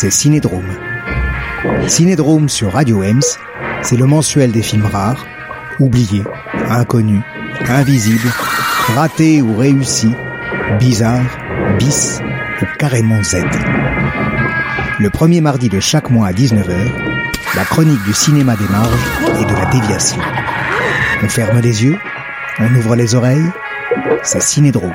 c'est Cinédrome. Cinédrome sur Radio Ems, c'est le mensuel des films rares, oubliés, inconnus, invisibles, ratés ou réussis, bizarres, bis ou carrément Z. Le premier mardi de chaque mois à 19h, la chronique du cinéma des marges et de la déviation. On ferme les yeux, on ouvre les oreilles, c'est Cinédrome.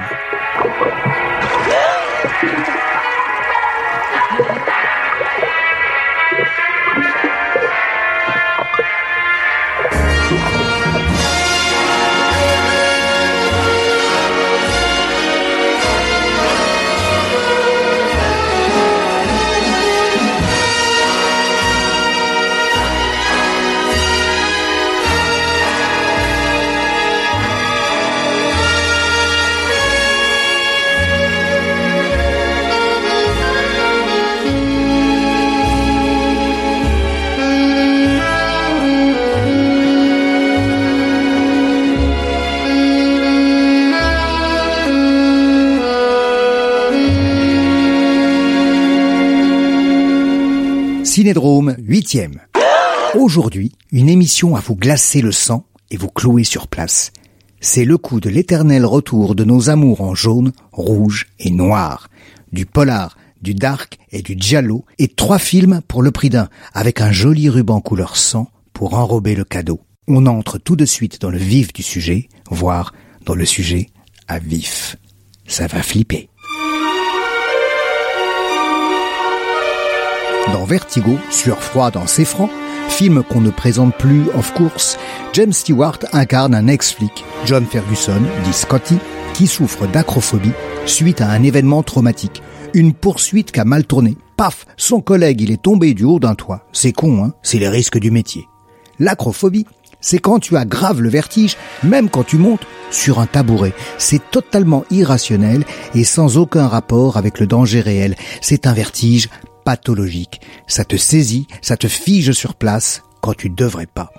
Cinédrome 8e. Aujourd'hui, une émission à vous glacer le sang et vous clouer sur place. C'est le coup de l'éternel retour de nos amours en jaune, rouge et noir. Du polar, du dark et du giallo et trois films pour le prix d'un avec un joli ruban couleur sang pour enrober le cadeau. On entre tout de suite dans le vif du sujet, voire dans le sujet à vif. Ça va flipper. Dans Vertigo, Sueur froide en ses francs, film qu'on ne présente plus of course, James Stewart incarne un ex-flic, John Ferguson, dit Scotty, qui souffre d'acrophobie suite à un événement traumatique. Une poursuite qui a mal tourné. Paf, son collègue il est tombé du haut d'un toit. C'est con, hein C'est les risques du métier. L'acrophobie, c'est quand tu aggraves le vertige, même quand tu montes sur un tabouret. C'est totalement irrationnel et sans aucun rapport avec le danger réel. C'est un vertige pathologique. Ça te saisit, ça te fige sur place quand tu devrais pas.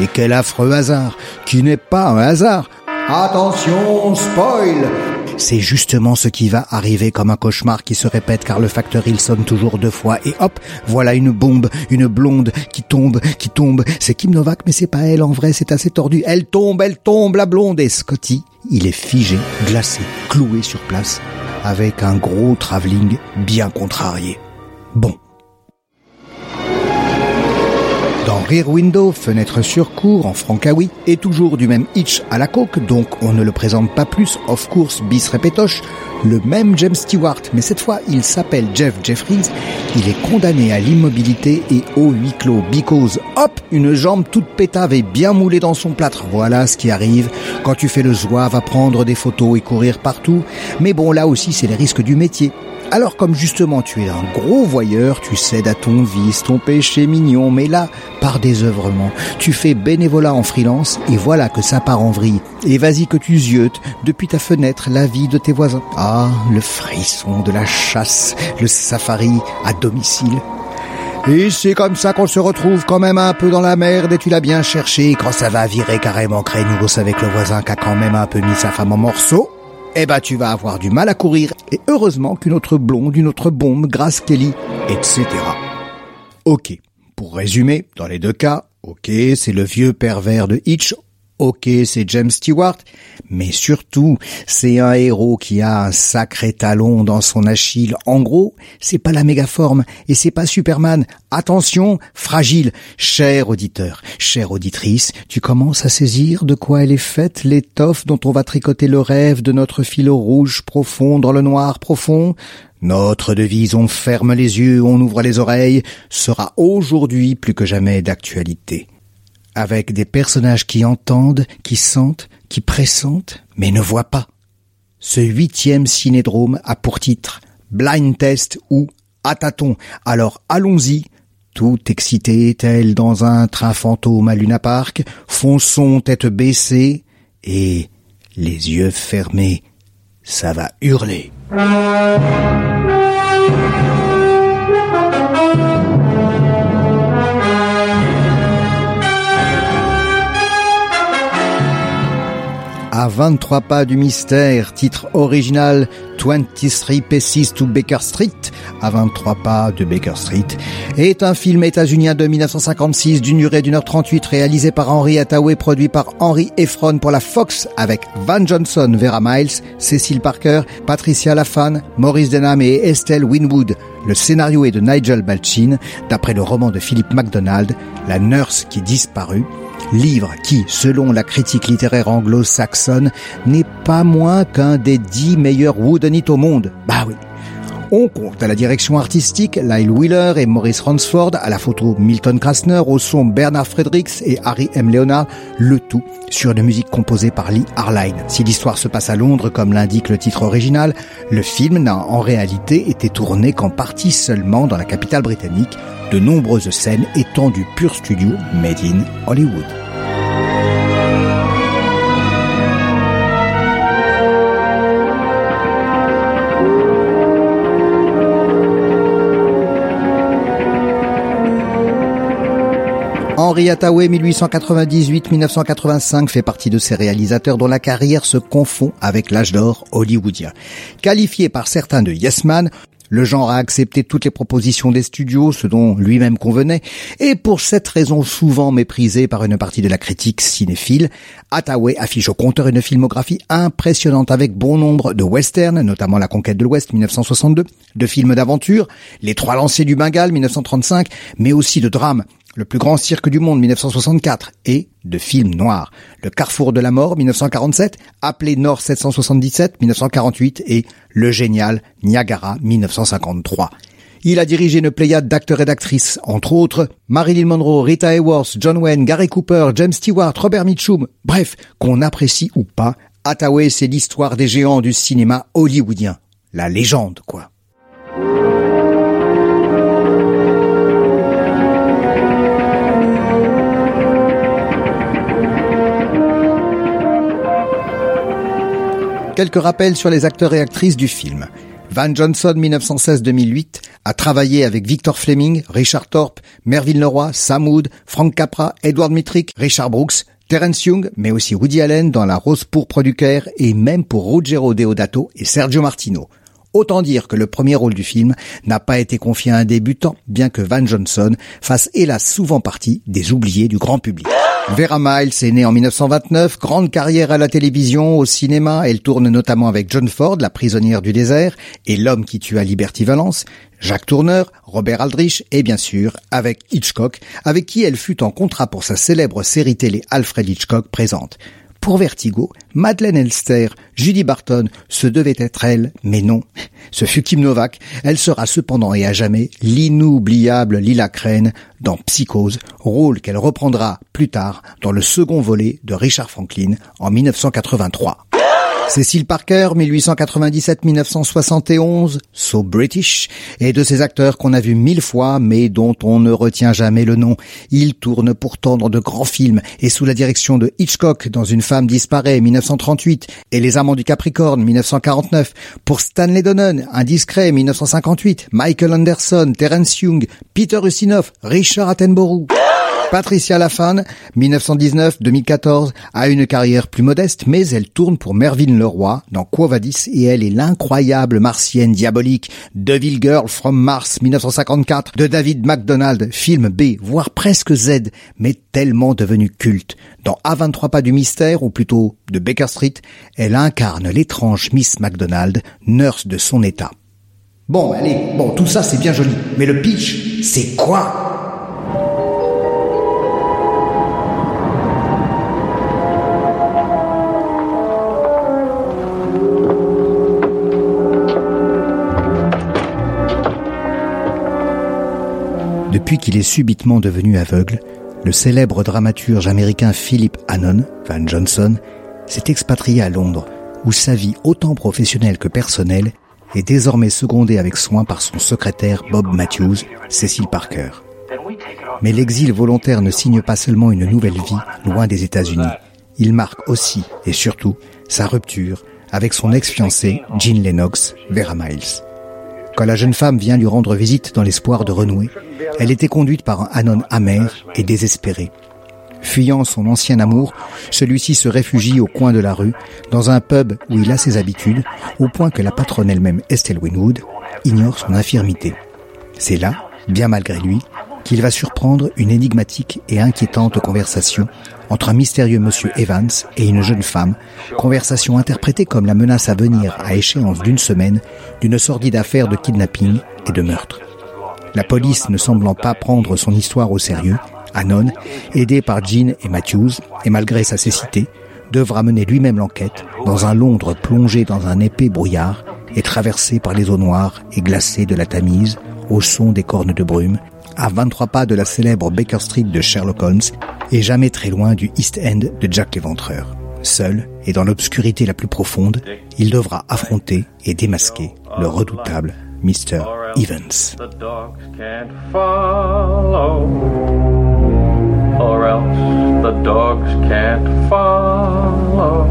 Et quel affreux hasard, qui n'est pas un hasard. Attention, spoil C'est justement ce qui va arriver comme un cauchemar qui se répète car le facteur il sonne toujours deux fois et hop, voilà une bombe, une blonde qui tombe, qui tombe. C'est Kim Novak mais c'est pas elle en vrai, c'est assez tordu. Elle tombe, elle tombe la blonde et Scotty, il est figé, glacé, cloué sur place avec un gros travelling bien contrarié. Bon. Dans Rear Window, fenêtre sur cour en francaoui, et toujours du même Hitch à la coque, donc on ne le présente pas plus, of course, bis répétoche, le même James Stewart, mais cette fois il s'appelle Jeff Jeffries, il est condamné à l'immobilité et au huis clos, because, hop, une jambe toute pétave et bien moulée dans son plâtre, voilà ce qui arrive quand tu fais le zouave à prendre des photos et courir partout, mais bon là aussi c'est les risques du métier. Alors comme justement tu es un gros voyeur, tu cèdes à ton vice, ton péché mignon, mais là, par désœuvrement, tu fais bénévolat en freelance et voilà que ça part en vrille. Et vas-y que tu ziotes depuis ta fenêtre la vie de tes voisins. Ah, le frisson de la chasse, le safari à domicile. Et c'est comme ça qu'on se retrouve quand même un peu dans la merde et tu l'as bien cherché quand ça va virer carrément crénoulos avec le voisin qui a quand même un peu mis sa femme en morceaux eh ben tu vas avoir du mal à courir. Et heureusement qu'une autre blonde, une autre bombe, Grace Kelly, etc. Ok. Pour résumer, dans les deux cas, ok, c'est le vieux pervers de Hitch, ok, c'est James Stewart, mais surtout, c'est un héros qui a un sacré talon dans son Achille. En gros, c'est pas la méga forme et c'est pas Superman. Attention, fragile. Cher auditeur, chère auditrice, tu commences à saisir de quoi elle est faite, l'étoffe dont on va tricoter le rêve de notre filo rouge profond dans le noir profond? Notre devise on ferme les yeux, on ouvre les oreilles sera aujourd'hui plus que jamais d'actualité avec des personnages qui entendent, qui sentent, qui pressentent, mais ne voient pas. Ce huitième cinédrome a pour titre Blind Test ou À tâtons. Alors allons-y, tout excité tel dans un train fantôme à Luna Park, fonçons tête baissée et les yeux fermés. Ça va hurler. À 23 pas du mystère, titre original 23 Paces to Baker Street, à 23 pas de Baker Street, est un film états-unien de 1956 d'une durée d'une heure 38 réalisé par Henry Hathaway, produit par Henry Efron pour la Fox avec Van Johnson, Vera Miles, Cecil Parker, Patricia Lafan, Maurice Denham et Estelle Winwood. Le scénario est de Nigel Balchin, d'après le roman de Philip MacDonald, La nurse qui disparut, livre qui, selon la critique littéraire anglo-saxonne, n'est pas moins qu'un des dix meilleurs whodunit au monde. Bah oui. On compte à la direction artistique Lyle Wheeler et Maurice Ransford, à la photo Milton Krasner, au son Bernard Fredericks et Harry M. Leonard, le tout sur une musique composée par Lee Harline. Si l'histoire se passe à Londres, comme l'indique le titre original, le film n'a en réalité été tourné qu'en partie seulement dans la capitale britannique, de nombreuses scènes étant du pur studio made in Hollywood. Henri Hathaway 1898-1985 fait partie de ces réalisateurs dont la carrière se confond avec l'âge d'or hollywoodien. Qualifié par certains de Yes Man, le genre a accepté toutes les propositions des studios, ce dont lui-même convenait, et pour cette raison souvent méprisé par une partie de la critique cinéphile, Hathaway affiche au compteur une filmographie impressionnante avec bon nombre de westerns, notamment La Conquête de l'Ouest 1962, de films d'aventure, Les Trois Lanciers du Bengale 1935, mais aussi de drames le plus grand cirque du monde 1964 et de films noirs. Le Carrefour de la mort 1947, Appelé Nord 777 1948 et Le génial Niagara 1953. Il a dirigé une pléiade d'acteurs et d'actrices, entre autres Marilyn Monroe, Rita Hayworth, John Wayne, Gary Cooper, James Stewart, Robert Mitchum. Bref, qu'on apprécie ou pas, Hathaway c'est l'histoire des géants du cinéma hollywoodien. La légende, quoi. Quelques rappels sur les acteurs et actrices du film. Van Johnson 1916-2008 a travaillé avec Victor Fleming, Richard Thorpe, Mervyn Leroy, Sam Wood, Frank Capra, Edward Mitrick, Richard Brooks, Terence Young, mais aussi Woody Allen dans La Rose pourpre du Caire et même pour Ruggero Deodato et Sergio Martino. Autant dire que le premier rôle du film n'a pas été confié à un débutant, bien que Van Johnson fasse hélas souvent partie des oubliés du grand public. Vera Miles est née en 1929, grande carrière à la télévision, au cinéma, elle tourne notamment avec John Ford, la prisonnière du désert, et l'homme qui tua Liberty Valence, Jacques Tourneur, Robert Aldrich et bien sûr avec Hitchcock, avec qui elle fut en contrat pour sa célèbre série télé Alfred Hitchcock présente. Pour Vertigo, Madeleine Elster, Judy Barton, ce devait être elle, mais non. Ce fut Kim Novak. Elle sera cependant et à jamais l'inoubliable Lila Crane dans Psychose, rôle qu'elle reprendra plus tard dans le second volet de Richard Franklin en 1983. Cécile Parker, 1897-1971, So British, est de ces acteurs qu'on a vus mille fois, mais dont on ne retient jamais le nom. Il tourne pourtant dans de grands films, et sous la direction de Hitchcock dans Une femme disparaît, 1938, et Les Amants du Capricorne, 1949, pour Stanley Donen, Indiscret, 1958, Michael Anderson, Terence Young, Peter Ustinov, Richard Attenborough. Patricia Lafan, 1919-2014, a une carrière plus modeste, mais elle tourne pour Mervyn Leroy dans Quo Vadis et elle est l'incroyable martienne diabolique Devil Girl from Mars 1954 de David MacDonald, film B, voire presque Z, mais tellement devenu culte. Dans A23 pas du mystère, ou plutôt de Baker Street, elle incarne l'étrange Miss MacDonald, nurse de son état. Bon, allez, bon, tout ça c'est bien joli, mais le pitch, c'est quoi? Depuis qu'il est subitement devenu aveugle, le célèbre dramaturge américain Philip Hannon, Van Johnson, s'est expatrié à Londres, où sa vie autant professionnelle que personnelle est désormais secondée avec soin par son secrétaire Bob Matthews, Cecil Parker. Mais l'exil volontaire ne signe pas seulement une nouvelle vie loin des États-Unis, il marque aussi et surtout sa rupture avec son ex-fiancée Jean Lennox, Vera Miles. Quand la jeune femme vient lui rendre visite dans l'espoir de renouer, elle était conduite par un Anon amer et désespéré. Fuyant son ancien amour, celui-ci se réfugie au coin de la rue, dans un pub où il a ses habitudes, au point que la patronne elle-même, Estelle Winwood, ignore son infirmité. C'est là, bien malgré lui, qu'il va surprendre une énigmatique et inquiétante conversation entre un mystérieux monsieur Evans et une jeune femme, conversation interprétée comme la menace à venir à échéance d'une semaine d'une sordide affaire de kidnapping et de meurtre. La police ne semblant pas prendre son histoire au sérieux, Anon, aidé par Jean et Matthews, et malgré sa cécité, devra mener lui-même l'enquête dans un Londres plongé dans un épais brouillard et traversé par les eaux noires et glacées de la Tamise au son des cornes de brume, à 23 pas de la célèbre Baker Street de Sherlock Holmes et jamais très loin du East End de Jack l'Éventreur. Seul et dans l'obscurité la plus profonde, il devra affronter et démasquer le redoutable Mr. Evans. or else the dogs can't follow.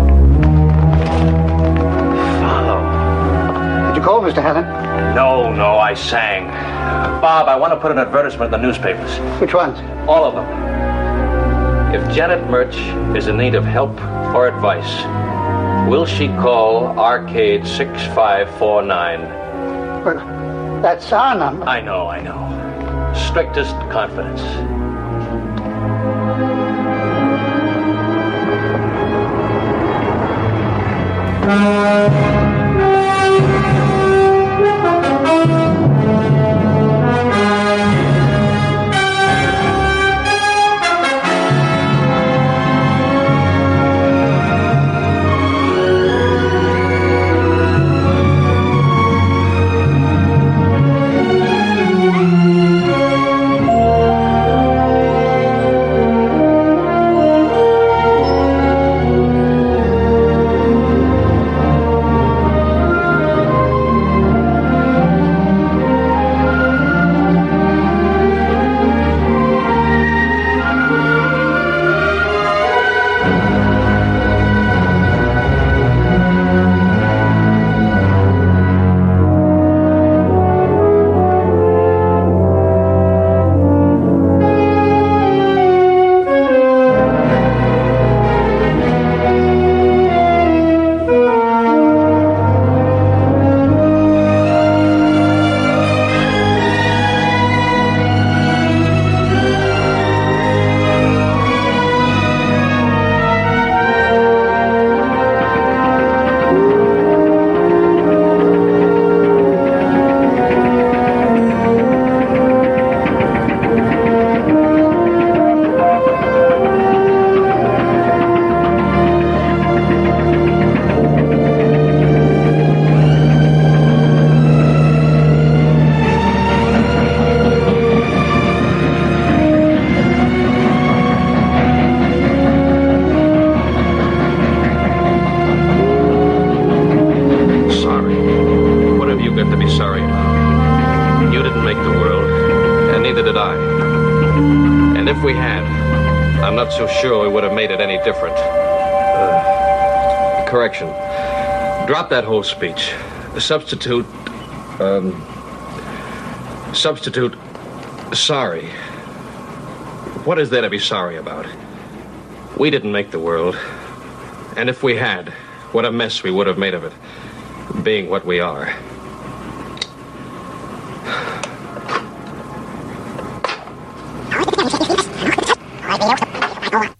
Follow? Did you call, Mr. Hammond? No, no, I sang. Bob, I want to put an advertisement in the newspapers. Which ones? All of them. If Janet Murch is in need of help or advice, will she call Arcade 6549? Well, that's our number. I know, I know. Strictest confidence. That whole speech. Substitute, um, substitute, sorry. What is there to be sorry about? We didn't make the world. And if we had, what a mess we would have made of it, being what we are.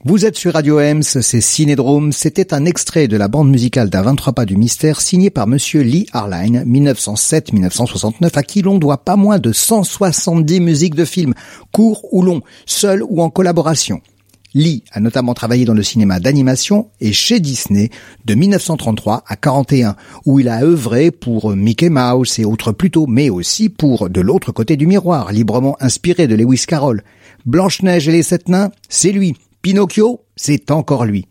Vous êtes sur Radio Ems, c'est Cinédrome. C'était un extrait de la bande musicale d'un 23 pas du mystère signé par monsieur Lee Harline, 1907-1969, à qui l'on doit pas moins de 170 musiques de films, courts ou longs, seuls ou en collaboration. Lee a notamment travaillé dans le cinéma d'animation et chez Disney de 1933 à 41, où il a œuvré pour Mickey Mouse et autres plus tôt, mais aussi pour De l'autre côté du miroir, librement inspiré de Lewis Carroll. Blanche-Neige et les Sept Nains, c'est lui. Pinocchio, c'est encore lui.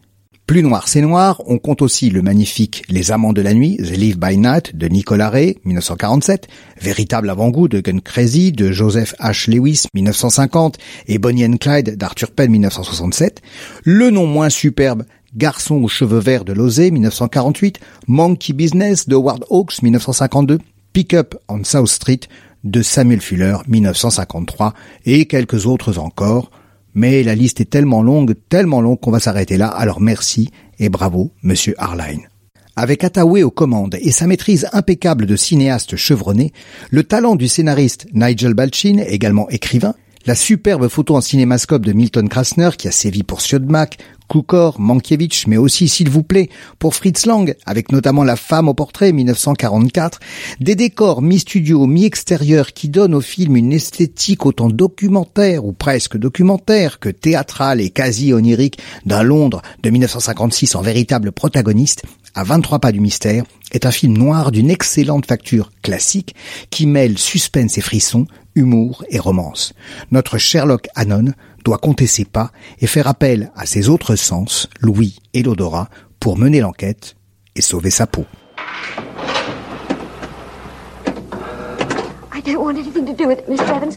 Plus noir, c'est noir, on compte aussi le magnifique Les Amants de la Nuit, The Live by Night de Nicolas Ray, 1947, véritable avant-goût de Gun Crazy de Joseph H. Lewis, 1950, et Bonnie and Clyde d'Arthur Penn, 1967, le nom moins superbe Garçon aux cheveux verts de Lozé, 1948, Monkey Business de Howard Hawks, 1952, Pick Up on South Street de Samuel Fuller, 1953, et quelques autres encore, Mais la liste est tellement longue, tellement longue qu'on va s'arrêter là, alors merci et bravo, monsieur Harline. Avec Attaway aux commandes et sa maîtrise impeccable de cinéaste chevronné, le talent du scénariste Nigel Balchin, également écrivain, la superbe photo en cinémascope de Milton Krasner qui a sévi pour Siodmak, Kukor, Mankiewicz, mais aussi, s'il vous plaît, pour Fritz Lang, avec notamment La femme au portrait 1944, des décors mi-studio, mi-extérieur qui donnent au film une esthétique autant documentaire ou presque documentaire que théâtrale et quasi onirique d'un Londres de 1956 en véritable protagoniste, à 23 pas du mystère, est un film noir d'une excellente facture classique qui mêle suspense et frisson, humour et romance. Notre Sherlock Hannon doit compter ses pas et faire appel à ses autres sens, l'ouïe et l'odorat, pour mener l'enquête et sauver sa peau.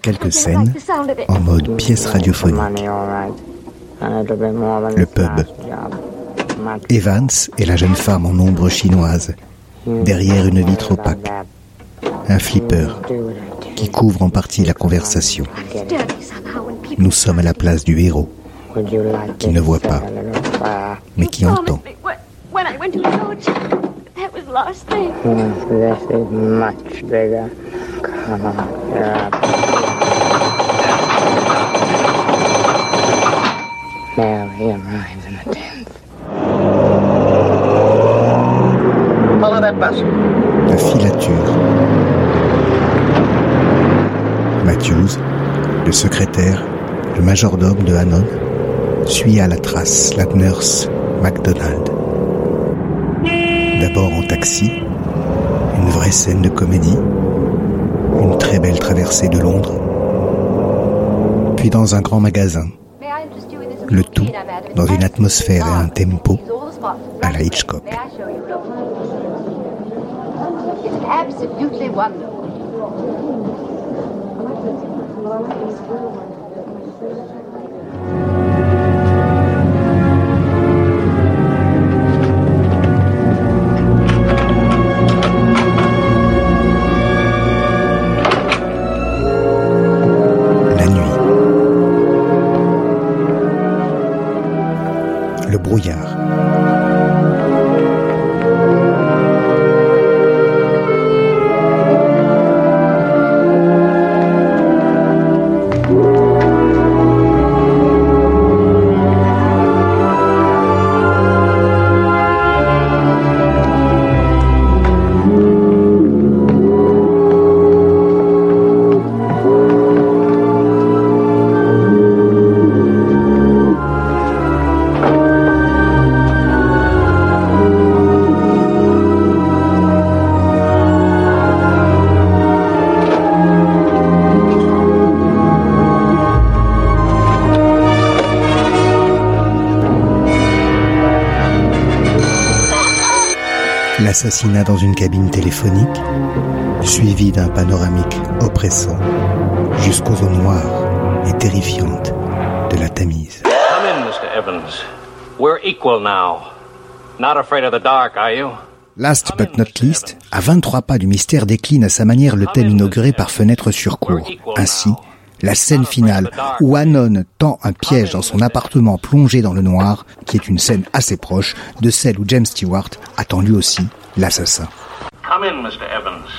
Quelques scènes en mode pièce radiophonique. Le pub. Evans et la jeune femme en ombre chinoise, derrière une vitre opaque. Un flipper qui couvre en partie la conversation. Nous sommes à la place du héros, qui ne voit pas, mais qui entend. La filature. Matthews, le secrétaire, le majordome de Hannon, suit à la trace la nurse MacDonald. D'abord en taxi, une vraie scène de comédie, une très belle traversée de Londres, puis dans un grand magasin, le tout dans une atmosphère et un tempo à la Hitchcock. La L'assassinat dans une cabine téléphonique, suivi d'un panoramique oppressant jusqu'aux eaux noires et terrifiantes de la Tamise. Come in, Mr. Evans. We're equal now. Not afraid of the dark, are you? Last but not least, à 23 pas du mystère décline à sa manière le thème inauguré par Fenêtre sur cour. Ainsi, la scène finale où Anon tend un piège dans son appartement plongé dans le noir, qui est une scène assez proche de celle où James Stewart attend lui aussi l'assassin. Come in, Mr. Evans.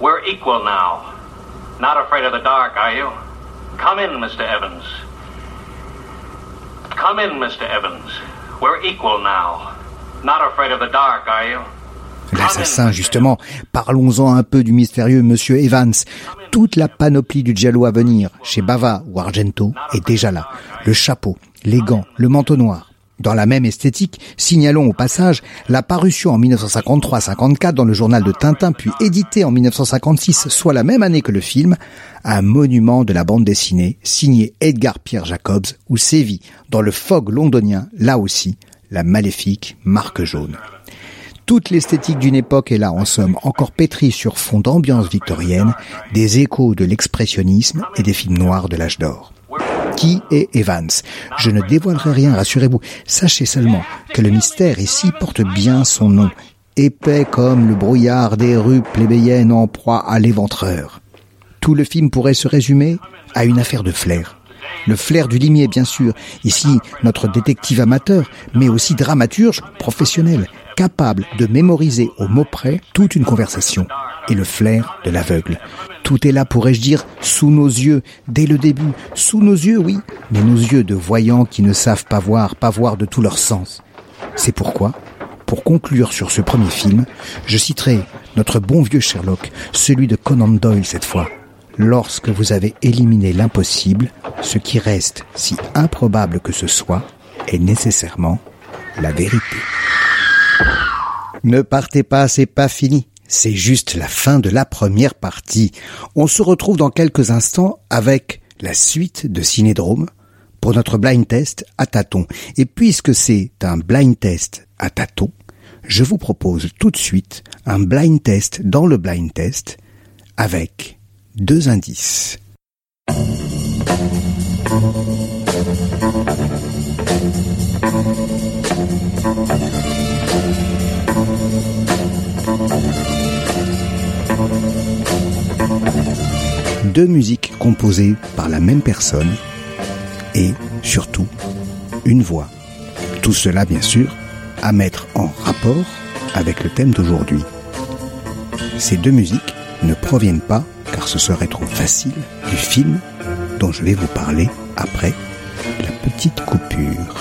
We're equal now. Not afraid of the dark, are you? Come in, Mr. Evans. Come in, Mr. Evans. We're equal now. Not afraid of the dark, are you? L'assassin, justement, parlons-en un peu du mystérieux Monsieur Evans. Toute la panoplie du giallo à venir, chez Bava ou Argento, est déjà là. Le chapeau, les gants, le manteau noir. Dans la même esthétique, signalons au passage la parution en 1953-54 dans le journal de Tintin, puis édité en 1956, soit la même année que le film, un monument de la bande dessinée signé Edgar Pierre Jacobs, où sévit, dans le fog londonien, là aussi, la maléfique marque jaune. Toute l'esthétique d'une époque est là, en somme, encore pétrie sur fond d'ambiance victorienne, des échos de l'expressionnisme et des films noirs de l'âge d'or. Qui est Evans? Je ne dévoilerai rien, rassurez-vous. Sachez seulement que le mystère ici porte bien son nom, épais comme le brouillard des rues plébéiennes en proie à l'éventreur. Tout le film pourrait se résumer à une affaire de flair. Le flair du limier, bien sûr. Ici, notre détective amateur, mais aussi dramaturge professionnel, capable de mémoriser au mot près toute une conversation. Et le flair de l'aveugle. Tout est là, pourrais-je dire, sous nos yeux, dès le début. Sous nos yeux, oui, mais nos yeux de voyants qui ne savent pas voir, pas voir de tout leur sens. C'est pourquoi, pour conclure sur ce premier film, je citerai notre bon vieux Sherlock, celui de Conan Doyle cette fois. Lorsque vous avez éliminé l'impossible, ce qui reste, si improbable que ce soit, est nécessairement la vérité. Ne partez pas, c'est pas fini. C'est juste la fin de la première partie. On se retrouve dans quelques instants avec la suite de Cinédrome pour notre blind test à tâtons. Et puisque c'est un blind test à tâtons, je vous propose tout de suite un blind test dans le blind test avec deux indices. Deux musiques composées par la même personne et surtout une voix. Tout cela bien sûr à mettre en rapport avec le thème d'aujourd'hui. Ces deux musiques ne proviennent pas, car ce serait trop facile, du film dont je vais vous parler après la petite coupure.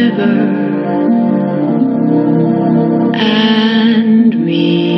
river and me.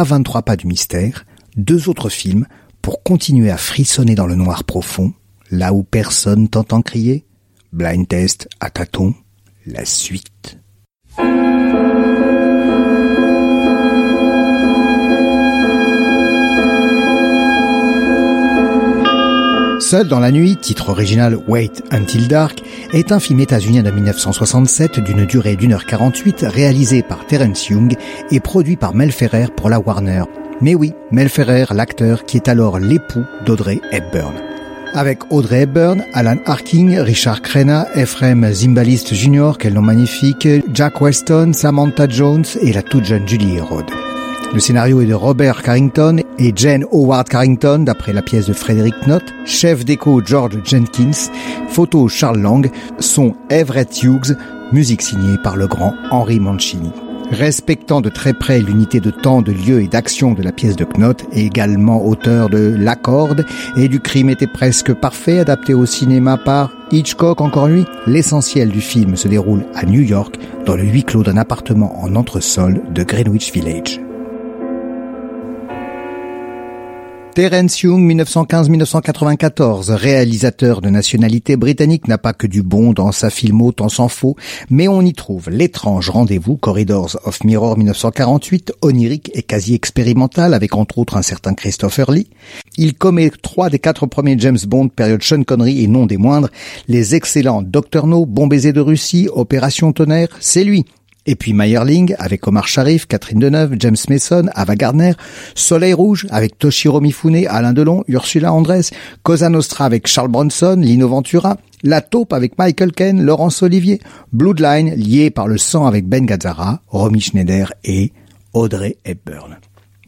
Après A23 pas du mystère, deux autres films pour continuer à frissonner dans le noir profond, là où personne t'entend crier. Blind Test à tâtons, la suite. Seul dans la nuit, titre original Wait Until Dark, est un film états-unien de 1967 d'une durée d'une heure 48 réalisé par Terence Young et produit par Mel Ferrer pour la Warner. Mais oui, Mel Ferrer, l'acteur qui est alors l'époux d'Audrey Hepburn. Avec Audrey Hepburn, Alan Arkin, Richard Crenna, Ephraim Zimbalist Jr., quel nom magnifique, Jack Weston, Samantha Jones et la toute jeune Julie Herod. Le scénario est de Robert Carrington et Jane Howard Carrington d'après la pièce de Frédéric Knott, chef d'écho George Jenkins, photo Charles Lang, son Everett Hughes, musique signée par le grand Henry Mancini. Respectant de très près l'unité de temps, de lieu et d'action de la pièce de Knott, également auteur de L'Accorde et du crime était presque parfait, adapté au cinéma par Hitchcock. Encore lui, l'essentiel du film se déroule à New York, dans le huis clos d'un appartement en entresol de Greenwich Village. Terence Young, 1915-1994, réalisateur de nationalité britannique, n'a pas que du bon dans sa filmo, tant s'en faut, mais on y trouve l'étrange rendez-vous Corridors of Mirror 1948, onirique et quasi expérimental, avec entre autres un certain Christopher Lee. Il commet trois des quatre premiers James Bond, période Sean Connery et non des moindres, les excellents Doctor No, Bon baiser de Russie, Opération Tonnerre, c'est lui. Et puis Meyerling avec Omar Sharif, Catherine Deneuve, James Mason, Ava Gardner, Soleil Rouge avec Toshiro Mifune, Alain Delon, Ursula Andress, Cosa Nostra avec Charles Bronson, Lino Ventura, La Taupe avec Michael Ken, Laurence Olivier, Bloodline lié par le sang avec Ben Gazzara, Romy Schneider et Audrey Hepburn.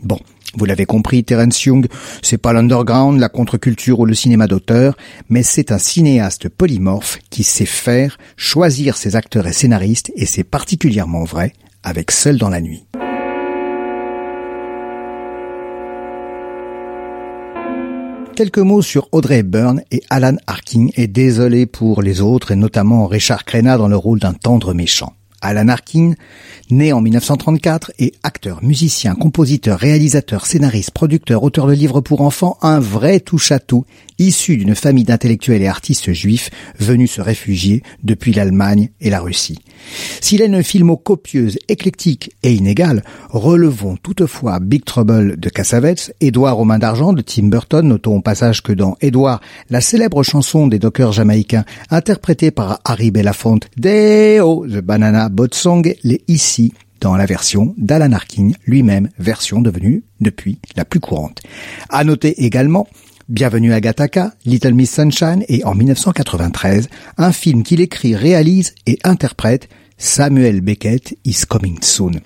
Bon, vous l'avez compris, Terence Young, c'est pas l'underground, la contre-culture ou le cinéma d'auteur, mais c'est un cinéaste polymorphe qui sait faire, choisir ses acteurs et scénaristes, et c'est particulièrement vrai avec Seul dans la nuit. Quelques mots sur Audrey Hepburn et Alan Arkin, et désolé pour les autres, et notamment Richard Crenna dans le rôle d'un tendre méchant. Alan Arkin, né en 1934 et acteur, musicien, compositeur, réalisateur, scénariste, producteur, auteur de livres pour enfants, un vrai touche-à-tout, issu d'une famille d'intellectuels et artistes juifs venus se réfugier depuis l'Allemagne et la Russie. S'il est une filmo copieuse, éclectique et inégale, relevons toutefois Big Trouble de Cassavetes, Édouard aux mains d'argent de Tim Burton, notons au passage que dans Édouard, la célèbre chanson des dockers jamaïcains, interprétée par Harry Belafonte, Deo, The Banana Boat Song, l'est ici dans la version d'Alan Arkin, lui-même, version devenue depuis la plus courante. À noter également Bienvenue à Gataka, Little Miss Sunshine et en 1993, un film qu'il écrit, réalise et interprète, Samuel Beckett is Coming Soon.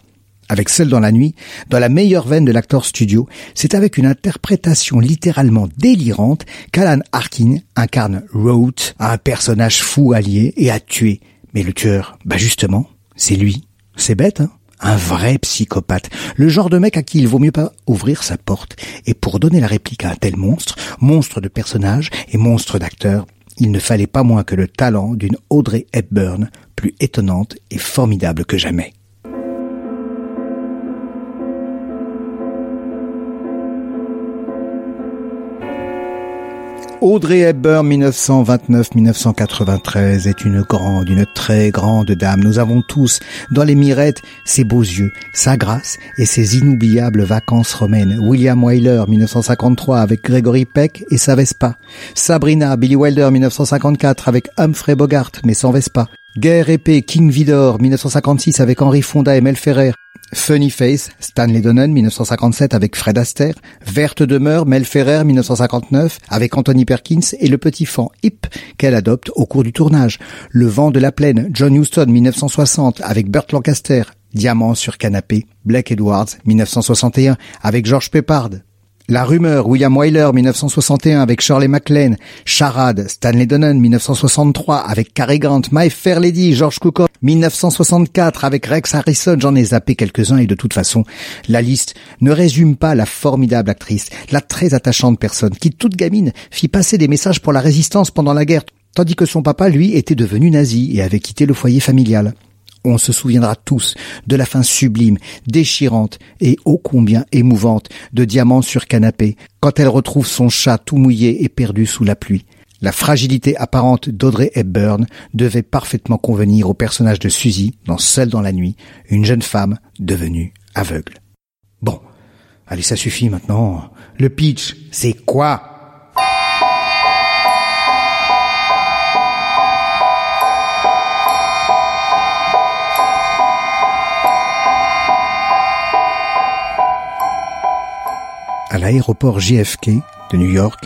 Avec Seul dans la nuit, dans la meilleure veine de l'acteur studio, c'est avec une interprétation littéralement délirante qu'Alan Arkin incarne Roth, un personnage fou allié et à tuer. Mais le tueur, bah justement, c'est lui. C'est bête, hein? Un vrai psychopathe, le genre de mec à qui il vaut mieux pas ouvrir sa porte. Et pour donner la réplique à un tel monstre, monstre de personnage et monstre d'acteur, il ne fallait pas moins que le talent d'une Audrey Hepburn, plus étonnante et formidable que jamais. Audrey Hepburn 1929-1993 est une grande, une très grande dame. Nous avons tous dans les mirettes ses beaux yeux, sa grâce et ses inoubliables vacances romaines. William Wyler 1953 avec Gregory Peck et sa Vespa. Sabrina, Billy Wilder 1954 avec Humphrey Bogart mais sans Vespa. Guerre épée, King Vidor 1956 avec Henry Fonda et Mel Ferrer. Funny Face, Stanley Donen, 1957 avec Fred Astaire, Verte demeure, Mel Ferrer, 1959 avec Anthony Perkins et le petit fan Hip qu'elle adopte au cours du tournage. Le vent de la plaine, John Huston, 1960 avec Burt Lancaster, Diamant sur canapé, Black Edwards, 1961 avec George Peppard, la rumeur, William Wyler, 1961 avec Shirley MacLaine, Charade, Stanley Donen, 1963 avec Cary Grant, My Fair Lady, George Cukor, 1964 avec Rex Harrison, j'en ai zappé quelques-uns et de toute façon, la liste ne résume pas la formidable actrice, la très attachante personne qui, toute gamine, fit passer des messages pour la résistance pendant la guerre, tandis que son papa, lui, était devenu nazi et avait quitté le foyer familial. On se souviendra tous de la fin sublime, déchirante et ô combien émouvante de Diamant sur canapé quand elle retrouve son chat tout mouillé et perdu sous la pluie. La fragilité apparente d'Audrey Hepburn devait parfaitement convenir au personnage de Suzy dans Seule dans la nuit, une jeune femme devenue aveugle. Bon, allez ça suffit maintenant. Le pitch, c'est quoi? À l'aéroport JFK de New York,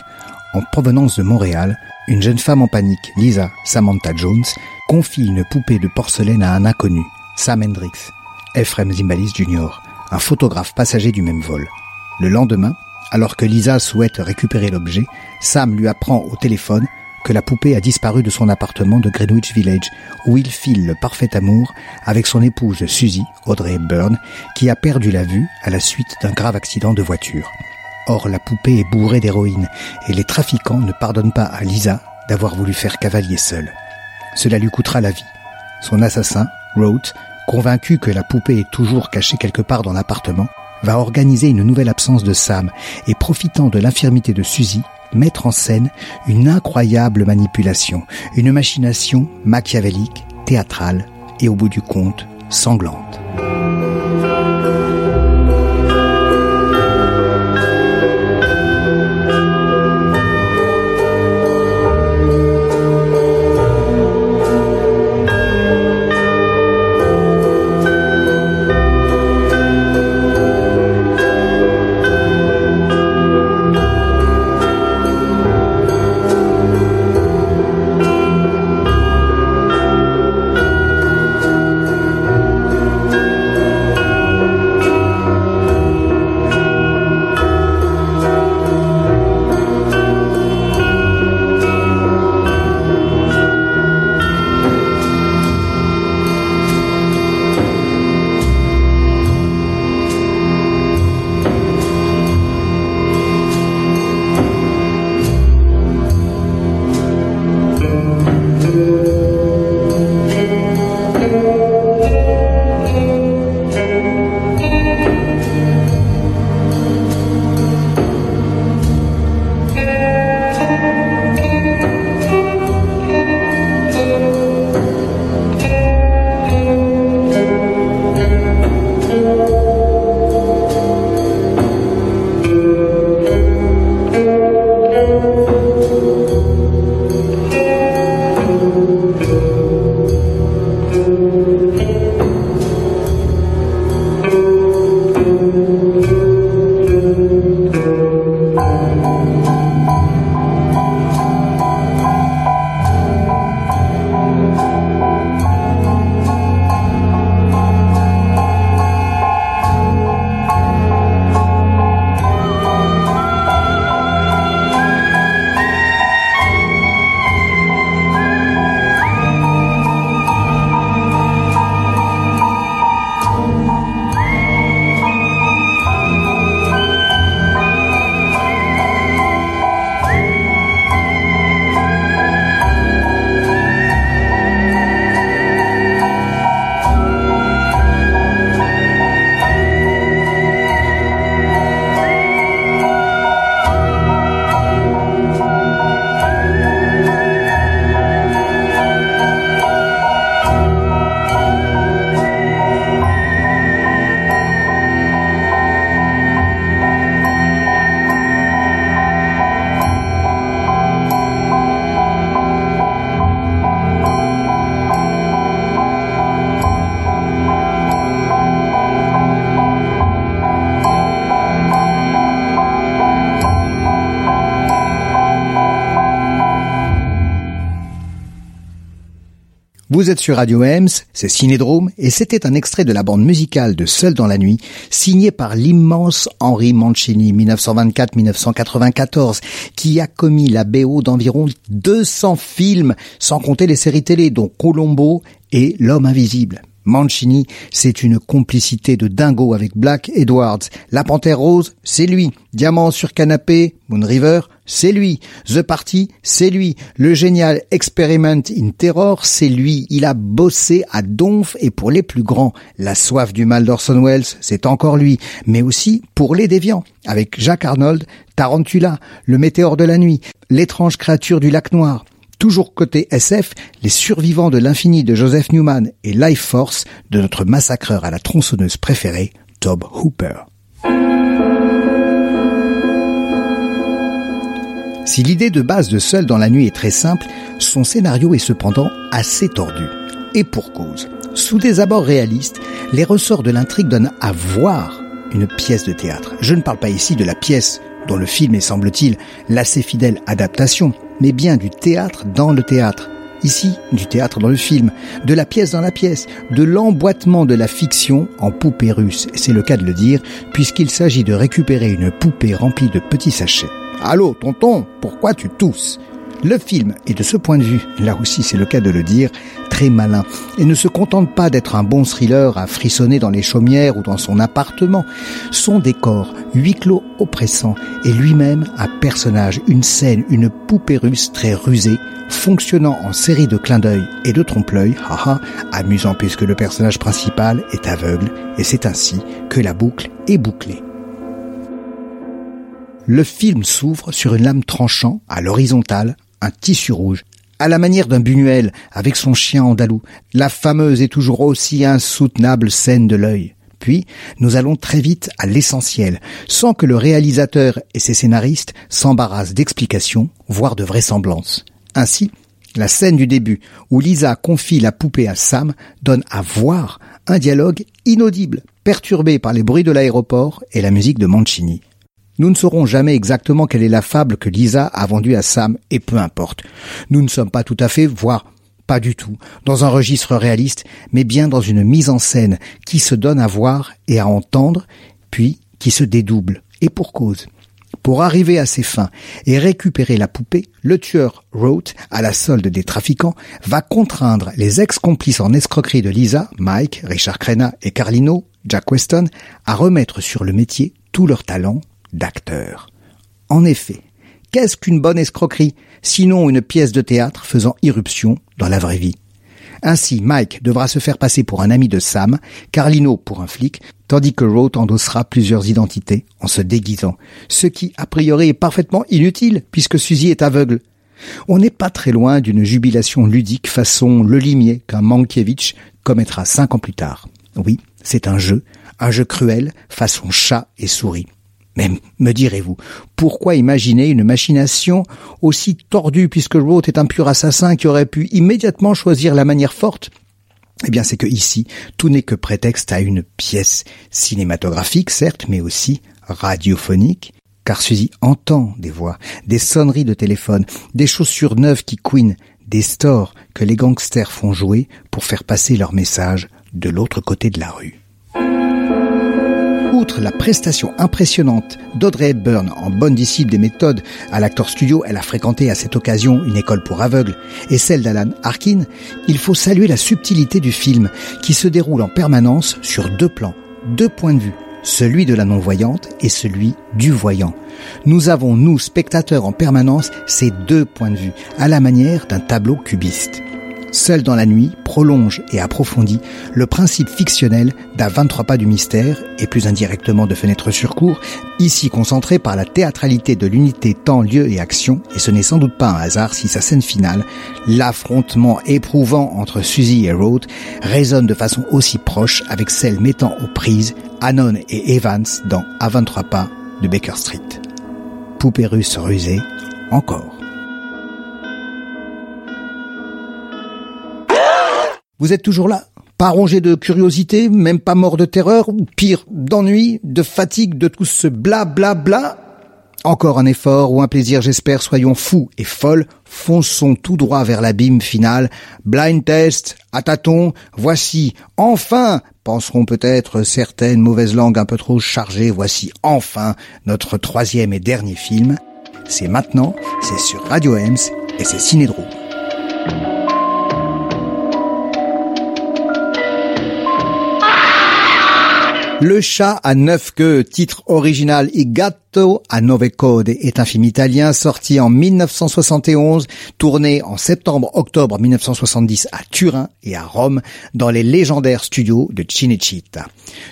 en provenance de Montréal, une jeune femme en panique, Lisa Samantha Jones, confie une poupée de porcelaine à un inconnu, Sam Hendricks, Ephraim Zimbalis Jr., un photographe passager du même vol. Le lendemain, alors que Lisa souhaite récupérer l'objet, Sam lui apprend au téléphone que la poupée a disparu de son appartement de Greenwich Village, où il file le parfait amour avec son épouse Suzy, Audrey Hepburn, qui a perdu la vue à la suite d'un grave accident de voiture. Or, la poupée est bourrée d'héroïne et les trafiquants ne pardonnent pas à Lisa d'avoir voulu faire cavalier seule. Cela lui coûtera la vie. Son assassin, Roth, convaincu que la poupée est toujours cachée quelque part dans l'appartement, va organiser une nouvelle absence de Sam et profitant de l'infirmité de Suzy, mettre en scène une incroyable manipulation, une machination machiavélique, théâtrale et au bout du compte, sanglante. Vous êtes sur Radio Ems, c'est Cinédrome, et c'était un extrait de la bande musicale de Seul dans la nuit, signé par l'immense Henri Mancini, 1924-1994, qui a commis la BO d'environ 200 films, sans compter les séries télé, dont Colombo et L'homme invisible. Mancini, c'est une complicité de dingo avec Black Edwards. La Panthère Rose, c'est lui. Diamant sur canapé, Moon River, c'est lui. The Party, c'est lui. Le génial Experiment in Terror, c'est lui. Il a bossé à Donf et pour les plus grands. La soif du mal d'Orson Welles, c'est encore lui. Mais aussi pour les déviants. Avec Jacques Arnold, Tarantula, Le météore de la nuit, L'étrange créature du lac noir. Toujours côté SF, Les survivants de l'infini de Joseph Newman et Life Force de notre massacreur à la tronçonneuse préférée, Tob Hooper. Si l'idée de base de Seul dans la nuit est très simple, son scénario est cependant assez tordu. Et pour cause. Sous des abords réalistes, les ressorts de l'intrigue donnent à voir une pièce de théâtre. Je ne parle pas ici de la pièce dont le film est semble-t-il l'assez fidèle adaptation, mais bien du théâtre dans le théâtre. Ici, du théâtre dans le film, de la pièce dans la pièce, de l'emboîtement de la fiction en poupée russe. C'est le cas de le dire, puisqu'il s'agit de récupérer une poupée remplie de petits sachets. Allô, tonton, pourquoi tu tousses? Le film est de ce point de vue, là aussi c'est le cas de le dire, très malin et ne se contente pas d'être un bon thriller à frissonner dans les chaumières ou dans son appartement. Son décor, huis clos oppressant, est lui-même un personnage, une scène, une poupée russe très rusée, fonctionnant en série de clins d'œil et de trompe-l'œil, haha, amusant puisque le personnage principal est aveugle et c'est ainsi que la boucle est bouclée le film s'ouvre sur une lame tranchant à l'horizontale un tissu rouge, à la manière d'un Buñuel avec son chien andalou, la fameuse et toujours aussi insoutenable scène de l'œil. Puis, nous allons très vite à l'essentiel, sans que le réalisateur et ses scénaristes s'embarrassent d'explications, voire de vraisemblances. Ainsi, la scène du début, où Lisa confie la poupée à Sam, donne à voir un dialogue inaudible, perturbé par les bruits de l'aéroport et la musique de Mancini. Nous ne saurons jamais exactement quelle est la fable que Lisa a vendue à Sam, et peu importe. Nous ne sommes pas tout à fait, voire pas du tout, dans un registre réaliste, mais bien dans une mise en scène qui se donne à voir et à entendre, puis qui se dédouble, et pour cause. Pour arriver à ses fins et récupérer la poupée, le tueur Roth, à la solde des trafiquants, va contraindre les ex-complices en escroquerie de Lisa, Mike, Richard Crenna et Carlino, Jack Weston, à remettre sur le métier tout leur talent d'acteur. En effet, qu'est-ce qu'une bonne escroquerie, sinon une pièce de théâtre faisant irruption dans la vraie vie? Ainsi, Mike devra se faire passer pour un ami de Sam, Carlino pour un flic, tandis que Roth endossera plusieurs identités en se déguisant, ce qui, a priori, est parfaitement inutile, puisque Suzy est aveugle. On n'est pas très loin d'une jubilation ludique façon Le Limier qu'un Mankiewicz commettra cinq ans plus tard. Oui, c'est un jeu, un jeu cruel façon chat et souris. Mais me direz-vous, pourquoi imaginer une machination aussi tordue puisque Roth est un pur assassin qui aurait pu immédiatement choisir la manière forte? Eh bien, c'est que ici, tout n'est que prétexte à une pièce cinématographique, certes, mais aussi radiophonique, car Suzy entend des voix, des sonneries de téléphone, des chaussures neuves qui couinent, des stores que les gangsters font jouer pour faire passer leur message de l'autre côté de la rue. Outre la prestation impressionnante d'Audrey Hepburn en bonne disciple des méthodes à l'acteur studio, elle a fréquenté à cette occasion une école pour aveugles, et celle d'Alan Arkin, il faut saluer la subtilité du film qui se déroule en permanence sur deux plans, deux points de vue, celui de la non-voyante et celui du voyant. Nous avons, nous, spectateurs en permanence, ces deux points de vue, à la manière d'un tableau cubiste. Seul dans la nuit prolonge et approfondit le principe fictionnel d'un 23 pas du mystère et plus indirectement de fenêtre sur cours, ici concentré par la théâtralité de l'unité temps, lieu et action, et ce n'est sans doute pas un hasard si sa scène finale, l'affrontement éprouvant entre Suzy et Rhodes, résonne de façon aussi proche avec celle mettant aux prises Anon et Evans dans À 23 pas de Baker Street. Poupée russe rusée, encore. Vous êtes toujours là Pas rongé de curiosité, même pas mort de terreur, ou pire, d'ennui, de fatigue, de tout ce bla bla bla Encore un effort ou un plaisir, j'espère, soyons fous et folles, fonçons tout droit vers l'abîme final. Blind test, à tâtons, voici, enfin, penseront peut-être certaines mauvaises langues un peu trop chargées, voici enfin notre troisième et dernier film. C'est maintenant, c'est sur Radio Ems et c'est Cinédrome. Le chat à neuf queues, titre original I gatto a nove code, est un film italien sorti en 1971, tourné en septembre-octobre 1970 à Turin et à Rome, dans les légendaires studios de Cinecittà.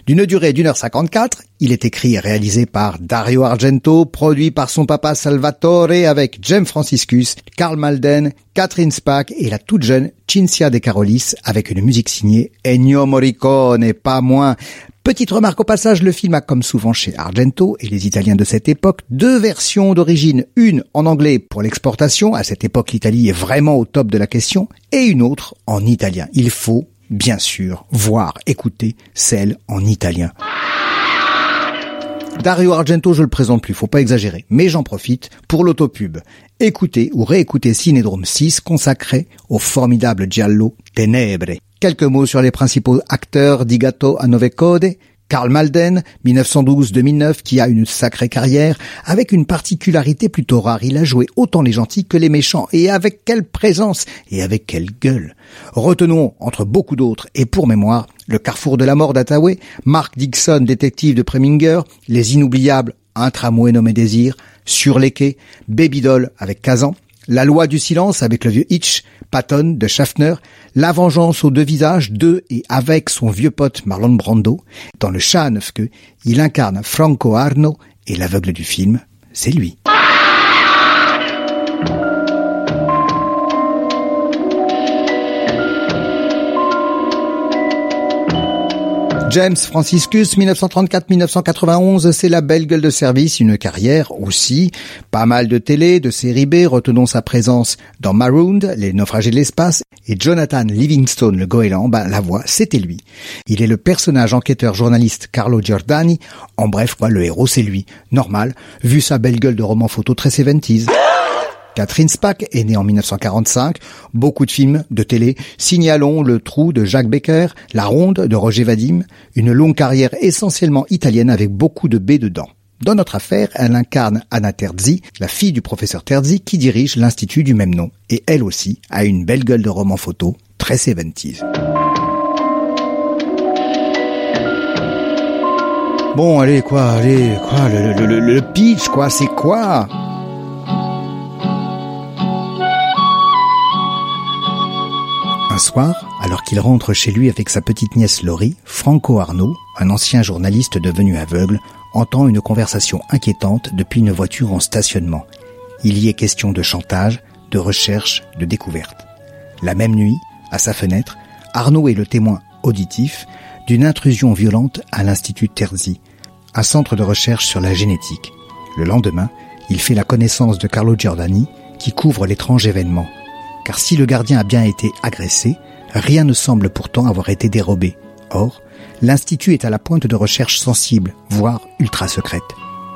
D'une durée d'une heure cinquante-quatre, il est écrit et réalisé par Dario Argento, produit par son papa Salvatore avec James Franciscus, Karl Malden, Catherine Spack et la toute jeune Cinzia De Carolis avec une musique signée Ennio Morricone, pas moins. Petite remarque au passage, le film a comme souvent chez Argento et les Italiens de cette époque deux versions d'origine, une en anglais pour l'exportation, à cette époque l'Italie est vraiment au top de la question, et une autre en italien. Il faut, bien sûr, voir, écouter celle en italien. Dario Argento, je le présente plus, faut pas exagérer, mais j'en profite pour l'autopub. Écoutez ou réécoutez Cinédrome 6 consacré au formidable Giallo Tenebre. Quelques mots sur les principaux acteurs d'Igato a Nove Code. Karl Malden, 1912-2009, qui a une sacrée carrière, avec une particularité plutôt rare. Il a joué autant les gentils que les méchants, et avec quelle présence, et avec quelle gueule. Retenons, entre beaucoup d'autres, et pour mémoire, le carrefour de la mort d'Attaway, Mark Dixon, détective de Preminger, les inoubliables Un tramway nommé Désir, Sur les quais, Baby Doll avec Kazan, La loi du silence avec le vieux Hitch, Patton de Schaffner, La vengeance aux deux visages de et avec son vieux pote Marlon Brando. Dans Le chat à neuf queues, il incarne Franco Arno et l'aveugle du film, c'est lui. James Franciscus, 1934-1991, c'est la belle gueule de service, une carrière aussi. Pas mal de télé, de série B, retenons sa présence dans Marooned, Les naufragés de l'espace, et Jonathan Livingstone, le goéland, ben, la voix, c'était lui. Il est le personnage enquêteur journaliste Carlo Giordani. En bref, quoi, le héros, c'est lui. Normal, vu sa belle gueule de roman photo très 70 Catherine Spack est née en 1945. Beaucoup de films, de télé. Signalons Le Trou de Jacques Becker, La Ronde de Roger Vadim. Une longue carrière essentiellement italienne avec beaucoup de B dedans. Dans notre affaire, elle incarne Anna Terzi, la fille du professeur Terzi qui dirige l'institut du même nom. Et elle aussi a une belle gueule de roman photo, très 70 Bon, allez, quoi, allez, quoi, le, le, le, le pitch, quoi, c'est quoi? Soir, alors qu'il rentre chez lui avec sa petite nièce Laurie, Franco Arnaud, un ancien journaliste devenu aveugle, entend une conversation inquiétante depuis une voiture en stationnement. Il y est question de chantage, de recherche, de découverte. La même nuit, à sa fenêtre, Arnaud est le témoin auditif d'une intrusion violente à l'Institut Terzi, un centre de recherche sur la génétique. Le lendemain, il fait la connaissance de Carlo Giordani, qui couvre l'étrange événement car si le gardien a bien été agressé, rien ne semble pourtant avoir été dérobé. Or, l'Institut est à la pointe de recherche sensible, voire ultra secrète.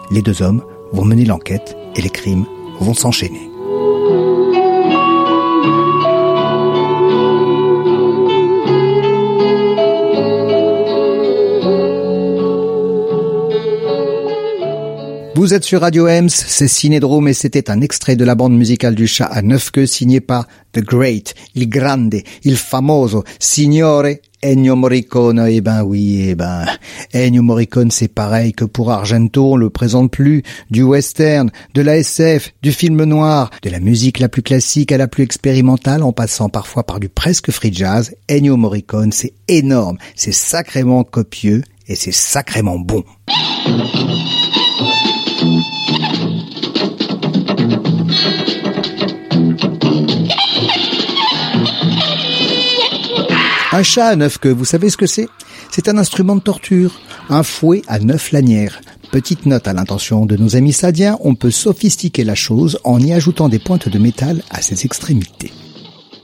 Les deux hommes vont mener l'enquête et les crimes vont s'enchaîner. Vous êtes sur Radio Ems, c'est Cinédrome et c'était un extrait de la bande musicale du chat à neuf queues signé par The Great, Il Grande, Il Famoso, Signore Ennio Morricone. Eh ben oui, eh ben, Ennio Morricone c'est pareil que pour Argento, on le présente plus. Du western, de la SF, du film noir, de la musique la plus classique à la plus expérimentale en passant parfois par du presque free jazz, Ennio Morricone c'est énorme, c'est sacrément copieux et c'est sacrément bon. Un chat à neuf queues, vous savez ce que c'est? C'est un instrument de torture, un fouet à neuf lanières. Petite note à l'intention de nos amis sadiens, on peut sophistiquer la chose en y ajoutant des pointes de métal à ses extrémités.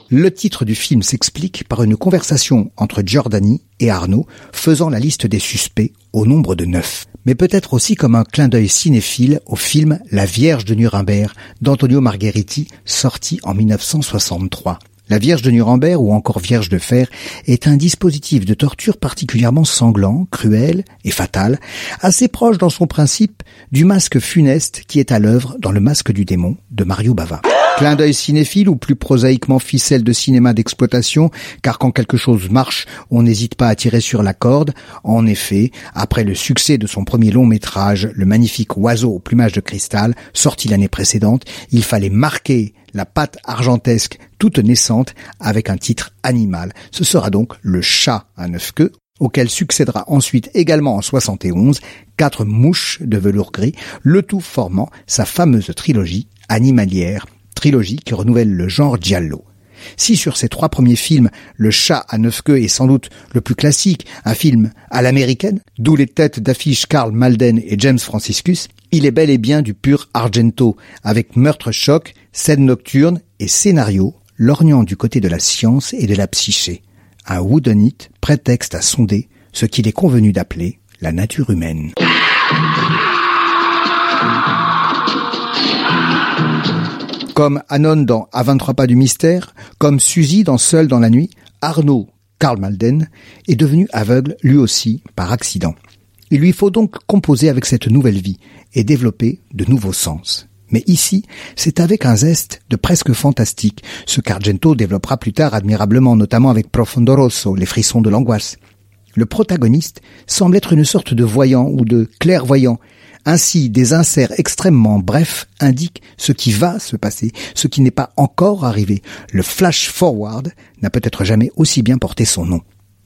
Le titre du film s'explique par une conversation entre Giordani et Arnaud faisant la liste des suspects au nombre de neuf. Mais peut-être aussi comme un clin d'œil cinéphile au film La Vierge de Nuremberg d'Antonio Margheriti sorti en 1963. La Vierge de Nuremberg ou encore Vierge de fer est un dispositif de torture particulièrement sanglant, cruel et fatal, assez proche dans son principe du masque funeste qui est à l'œuvre dans le masque du démon de Mario Bava. Clin d'œil cinéphile ou plus prosaïquement ficelle de cinéma d'exploitation, car quand quelque chose marche, on n'hésite pas à tirer sur la corde. En effet, après le succès de son premier long métrage, le magnifique Oiseau au plumage de cristal, sorti l'année précédente, il fallait marquer la patte argentesque toute naissante avec un titre animal. Ce sera donc le chat à neuf queues auquel succédera ensuite également en 71 quatre mouches de velours gris, le tout formant sa fameuse trilogie animalière trilogie qui renouvelle le genre giallo. Si sur ces trois premiers films, Le chat à neuf queues est sans doute le plus classique, un film à l'américaine, d'où les têtes d'affiche Karl Malden et James Franciscus, il est bel et bien du pur Argento, avec meurtre choc, scène nocturne et scénario lorgnant du côté de la science et de la psyché. Un whodunit prétexte à sonder ce qu'il est convenu d'appeler la nature humaine. Comme Anon dans À 23 pas du mystère, comme Suzy dans Seul dans la nuit, Arnaud, Karl Malden, est devenu aveugle lui aussi par accident. Il lui faut donc composer avec cette nouvelle vie et développer de nouveaux sens. Mais ici, c'est avec un zeste de presque fantastique, ce qu'Argento développera plus tard admirablement, notamment avec Profondo Rosso, les frissons de l'angoisse. Le protagoniste semble être une sorte de voyant ou de clairvoyant, ainsi, des inserts extrêmement brefs indiquent ce qui va se passer, ce qui n'est pas encore arrivé. Le flash forward n'a peut-être jamais aussi bien porté son nom.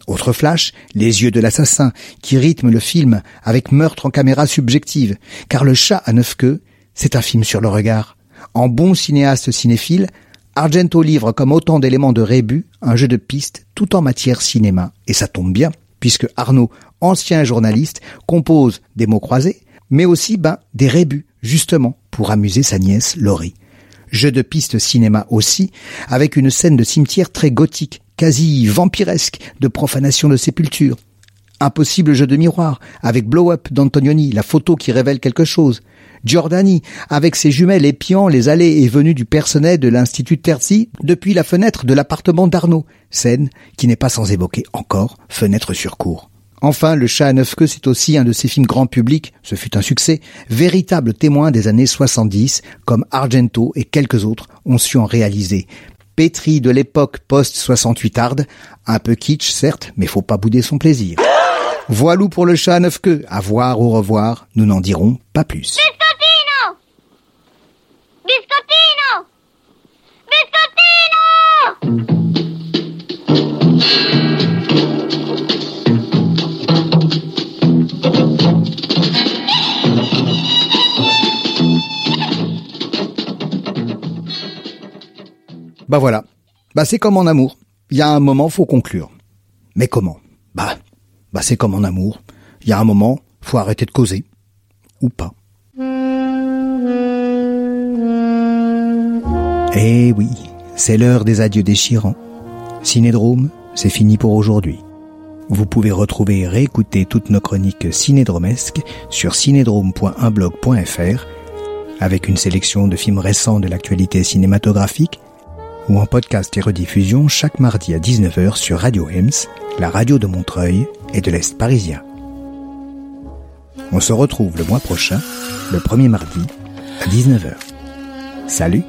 Autre flash, les yeux de l'assassin, qui rythment le film avec meurtre en caméra subjective, car le chat à neuf queues, c'est un film sur le regard. En bon cinéaste cinéphile, Argento livre comme autant d'éléments de rébut un jeu de piste tout en matière cinéma. Et ça tombe bien, puisque Arnaud, ancien journaliste, compose des mots croisés, mais aussi ben, des rébus, justement, pour amuser sa nièce Laurie. Jeu de piste cinéma aussi, avec une scène de cimetière très gothique, quasi vampiresque, de profanation de sépulture. Impossible jeu de miroir, avec Blow Up d'Antonioni, la photo qui révèle quelque chose. Giordani, avec ses jumelles épiant les allées et venues du personnel de l'Institut Terzi depuis la fenêtre de l'appartement d'Arnaud, scène qui n'est pas sans évoquer encore fenêtre sur cour. Enfin, Le chat à neuf queues, c'est aussi un de ces films grand public, ce fut un succès, véritable témoin des années 70, comme Argento et quelques autres ont su en réaliser. Pétri de l'époque post-68 hard, un peu kitsch certes, mais faut pas bouder son plaisir. Voilou pour le chat à neuf queues, à voir au revoir, nous n'en dirons pas plus. Bah voilà. Bah c'est comme en amour. Il y a un moment, faut conclure. Mais comment? Bah, bah c'est comme en amour. Il y a un moment, faut arrêter de causer. Ou pas. Eh oui, c'est l'heure des adieux déchirants. Cinédrome, c'est fini pour aujourd'hui. Vous pouvez retrouver et réécouter toutes nos chroniques cinédromesques sur cinédrome.unblog.fr avec une sélection de films récents de l'actualité cinématographique ou en podcast et rediffusion chaque mardi à 19h sur Radio Hems, la radio de Montreuil et de l'Est parisien. On se retrouve le mois prochain, le premier mardi, à 19h. Salut